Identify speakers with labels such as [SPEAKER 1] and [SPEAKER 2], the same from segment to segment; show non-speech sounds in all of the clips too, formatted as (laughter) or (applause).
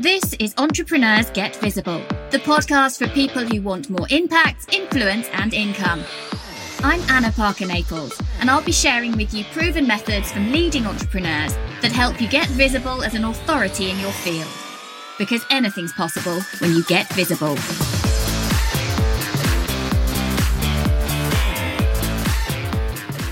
[SPEAKER 1] This is Entrepreneurs Get Visible, the podcast for people who want more impact, influence, and income. I'm Anna Parker Naples, and I'll be sharing with you proven methods from leading entrepreneurs that help you get visible as an authority in your field. Because anything's possible when you get visible.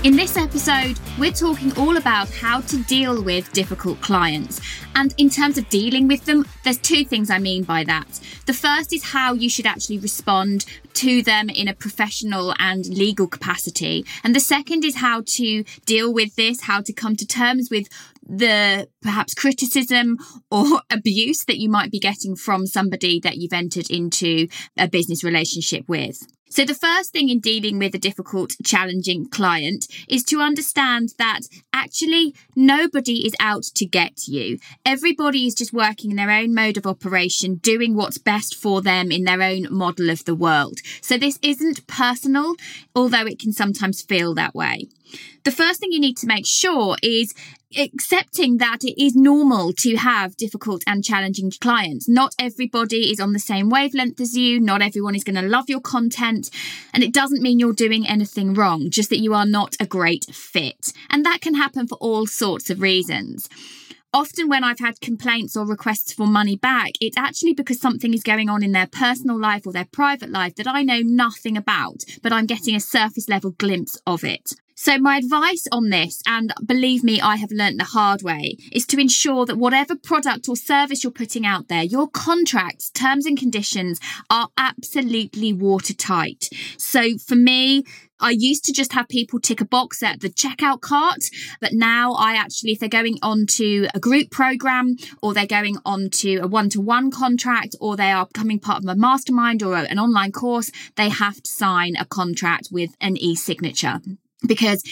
[SPEAKER 1] In this episode, we're talking all about how to deal with difficult clients. And in terms of dealing with them, there's two things I mean by that. The first is how you should actually respond to them in a professional and legal capacity. And the second is how to deal with this, how to come to terms with the perhaps criticism or (laughs) abuse that you might be getting from somebody that you've entered into a business relationship with. So, the first thing in dealing with a difficult, challenging client is to understand that actually nobody is out to get you. Everybody is just working in their own mode of operation, doing what's best for them in their own model of the world. So, this isn't personal, although it can sometimes feel that way. The first thing you need to make sure is accepting that it is normal to have difficult and challenging clients. Not everybody is on the same wavelength as you. Not everyone is going to love your content. And it doesn't mean you're doing anything wrong, just that you are not a great fit. And that can happen for all sorts of reasons. Often, when I've had complaints or requests for money back, it's actually because something is going on in their personal life or their private life that I know nothing about, but I'm getting a surface level glimpse of it. So my advice on this, and believe me, I have learnt the hard way, is to ensure that whatever product or service you're putting out there, your contracts, terms and conditions are absolutely watertight. So for me, I used to just have people tick a box at the checkout cart, but now I actually, if they're going on to a group program or they're going on to a one to one contract or they are becoming part of a mastermind or an online course, they have to sign a contract with an e signature because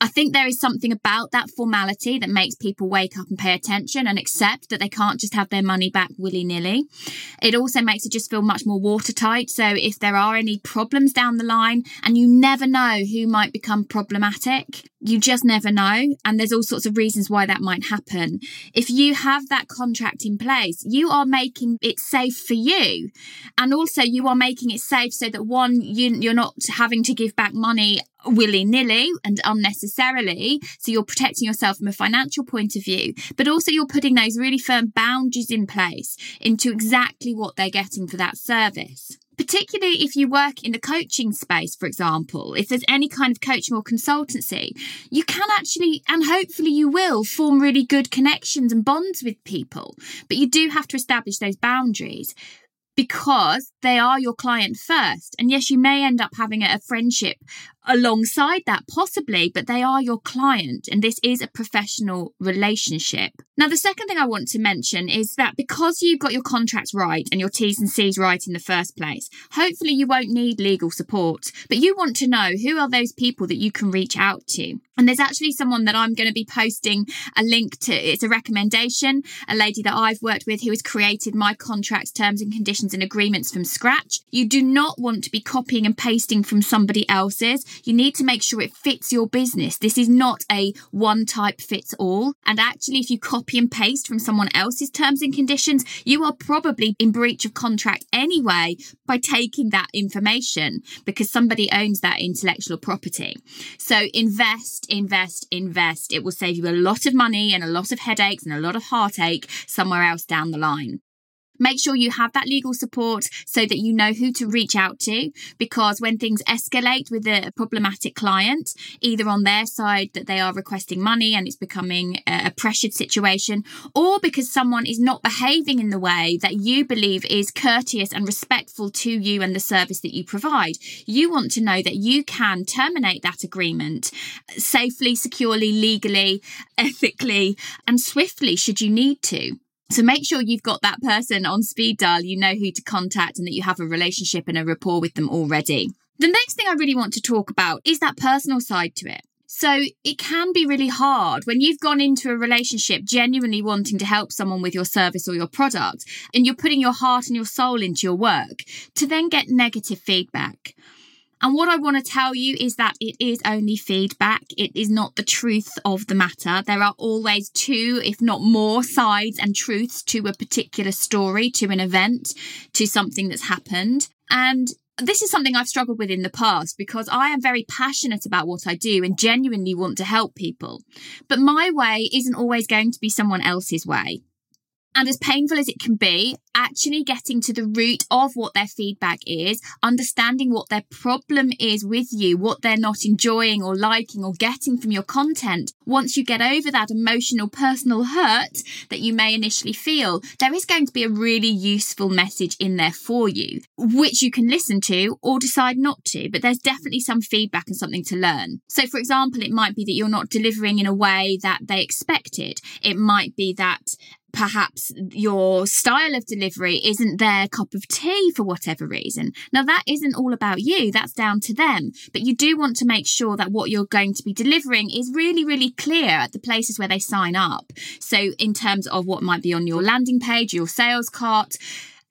[SPEAKER 1] I think there is something about that formality that makes people wake up and pay attention and accept that they can't just have their money back willy nilly. It also makes it just feel much more watertight. So if there are any problems down the line and you never know who might become problematic, you just never know. And there's all sorts of reasons why that might happen. If you have that contract in place, you are making it safe for you. And also you are making it safe so that one, you, you're not having to give back money willy nilly and unnecessarily. So you're protecting yourself from a financial point of view, but also you're putting those really firm boundaries in place into exactly what they're getting for that service. Particularly if you work in the coaching space, for example, if there's any kind of coaching or consultancy, you can actually, and hopefully you will, form really good connections and bonds with people. But you do have to establish those boundaries because they are your client first. And yes, you may end up having a friendship alongside that, possibly, but they are your client and this is a professional relationship. Now, the second thing I want to mention is that because you've got your contracts right and your T's and C's right in the first place, hopefully you won't need legal support, but you want to know who are those people that you can reach out to. And there's actually someone that I'm going to be posting a link to. It's a recommendation, a lady that I've worked with who has created my contracts, terms and conditions and agreements from scratch. You do not want to be copying and pasting from somebody else's. You need to make sure it fits your business. This is not a one type fits all. And actually, if you copy and paste from someone else's terms and conditions, you are probably in breach of contract anyway by taking that information because somebody owns that intellectual property. So invest, invest, invest. It will save you a lot of money and a lot of headaches and a lot of heartache somewhere else down the line. Make sure you have that legal support so that you know who to reach out to because when things escalate with a problematic client, either on their side that they are requesting money and it's becoming a pressured situation, or because someone is not behaving in the way that you believe is courteous and respectful to you and the service that you provide, you want to know that you can terminate that agreement safely, securely, legally, (laughs) ethically, and swiftly should you need to. So make sure you've got that person on speed dial, you know who to contact, and that you have a relationship and a rapport with them already. The next thing I really want to talk about is that personal side to it. So it can be really hard when you've gone into a relationship genuinely wanting to help someone with your service or your product and you're putting your heart and your soul into your work to then get negative feedback. And what I want to tell you is that it is only feedback. It is not the truth of the matter. There are always two, if not more, sides and truths to a particular story, to an event, to something that's happened. And this is something I've struggled with in the past because I am very passionate about what I do and genuinely want to help people. But my way isn't always going to be someone else's way. And as painful as it can be, actually getting to the root of what their feedback is, understanding what their problem is with you, what they're not enjoying or liking or getting from your content. Once you get over that emotional, personal hurt that you may initially feel, there is going to be a really useful message in there for you, which you can listen to or decide not to. But there's definitely some feedback and something to learn. So, for example, it might be that you're not delivering in a way that they expected. It might be that perhaps your style of delivery isn't their cup of tea for whatever reason. Now, that isn't all about you, that's down to them. But you do want to make sure that what you're going to be delivering is really, really clear at the places where they sign up. So, in terms of what might be on your landing page, your sales cart,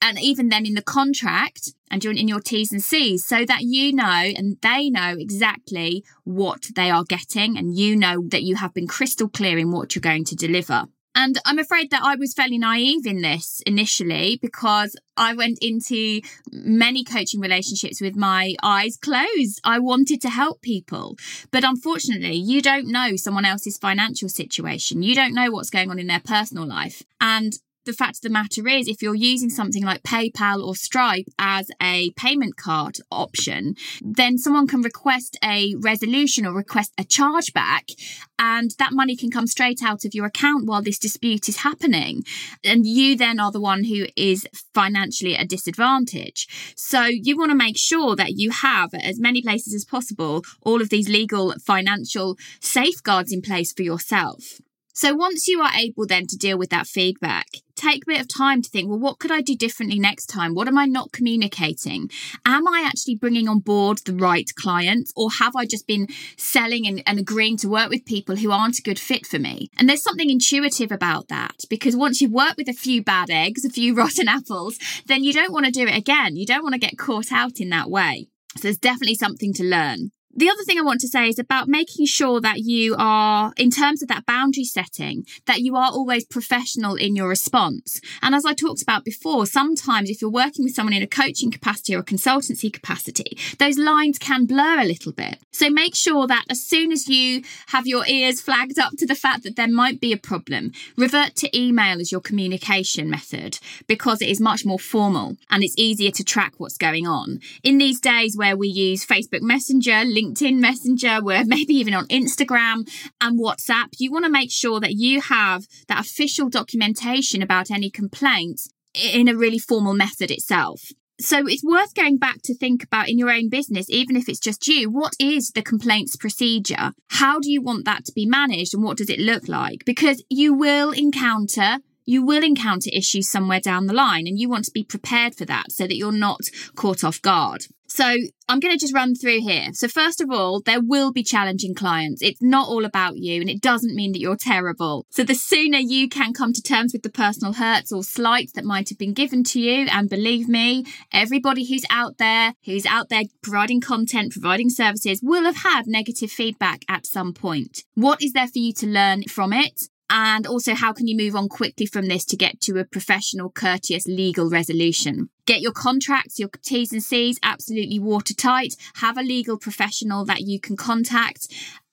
[SPEAKER 1] and even then in the contract and in your T's and C's so that you know and they know exactly what they are getting and you know that you have been crystal clear in what you're going to deliver. And I'm afraid that I was fairly naive in this initially because I went into many coaching relationships with my eyes closed. I wanted to help people. But unfortunately, you don't know someone else's financial situation. You don't know what's going on in their personal life. And the fact of the matter is, if you're using something like PayPal or Stripe as a payment card option, then someone can request a resolution or request a chargeback, and that money can come straight out of your account while this dispute is happening. And you then are the one who is financially at a disadvantage. So you want to make sure that you have, as many places as possible, all of these legal financial safeguards in place for yourself. So once you are able then to deal with that feedback, take a bit of time to think, well, what could I do differently next time? What am I not communicating? Am I actually bringing on board the right clients or have I just been selling and, and agreeing to work with people who aren't a good fit for me? And there's something intuitive about that because once you've worked with a few bad eggs, a few (laughs) rotten apples, then you don't want to do it again. You don't want to get caught out in that way. So there's definitely something to learn the other thing I want to say is about making sure that you are, in terms of that boundary setting, that you are always professional in your response. And as I talked about before, sometimes if you're working with someone in a coaching capacity or a consultancy capacity, those lines can blur a little bit. So make sure that as soon as you have your ears flagged up to the fact that there might be a problem, revert to email as your communication method because it is much more formal and it's easier to track what's going on. In these days where we use Facebook Messenger, LinkedIn, LinkedIn Messenger, we're (laughs) maybe even on Instagram and WhatsApp. You want to make sure that you have that official documentation about any complaints in a really formal method itself. So it's worth going back to think about in your own business, even if it's just you, what is the complaints procedure? How do you want that to be managed and what does it look like? Because you will encounter you will encounter issues somewhere down the line and you want to be prepared for that so that you're not caught off guard. So I'm going to just run through here. So first of all, there will be challenging clients. It's not all about you and it doesn't mean that you're terrible. So the sooner you can come to terms with the personal hurts or slights that might have been given to you, and believe me, everybody who's out there, who's out there providing content, providing services will have had negative feedback at some point. What is there for you to learn from it? And also, how can you move on quickly from this to get to a professional, courteous, legal resolution? Get your contracts, your T's and C's absolutely watertight. Have a legal professional that you can contact.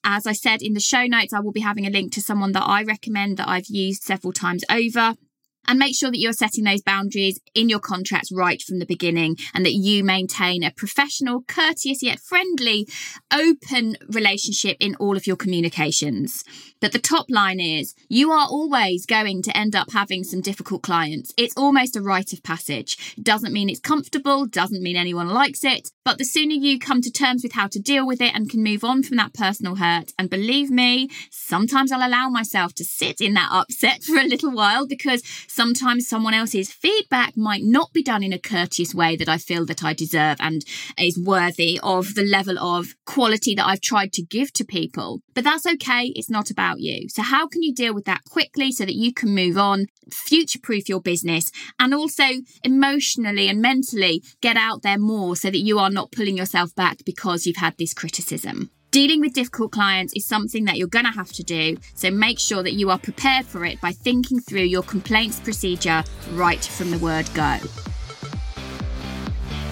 [SPEAKER 1] As I said in the show notes, I will be having a link to someone that I recommend that I've used several times over and make sure that you're setting those boundaries in your contracts right from the beginning and that you maintain a professional, courteous yet friendly, open relationship in all of your communications. But the top line is you are always going to end up having some difficult clients. It's almost a rite of passage. Doesn't mean it's comfortable, doesn't mean anyone likes it, but the sooner you come to terms with how to deal with it and can move on from that personal hurt, and believe me, sometimes I'll allow myself to sit in that upset for a little while because Sometimes someone else's feedback might not be done in a courteous way that I feel that I deserve and is worthy of the level of quality that I've tried to give to people. But that's okay. It's not about you. So how can you deal with that quickly so that you can move on, future proof your business and also emotionally and mentally get out there more so that you are not pulling yourself back because you've had this criticism. Dealing with difficult clients is something that you're going to have to do, so make sure that you are prepared for it by thinking through your complaints procedure right from the word go.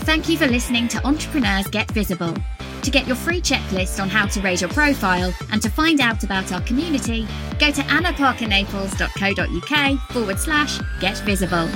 [SPEAKER 1] Thank you for listening to Entrepreneurs Get Visible. To get your free checklist on how to raise your profile and to find out about our community, go to annaparkernaples.co.uk forward slash get visible.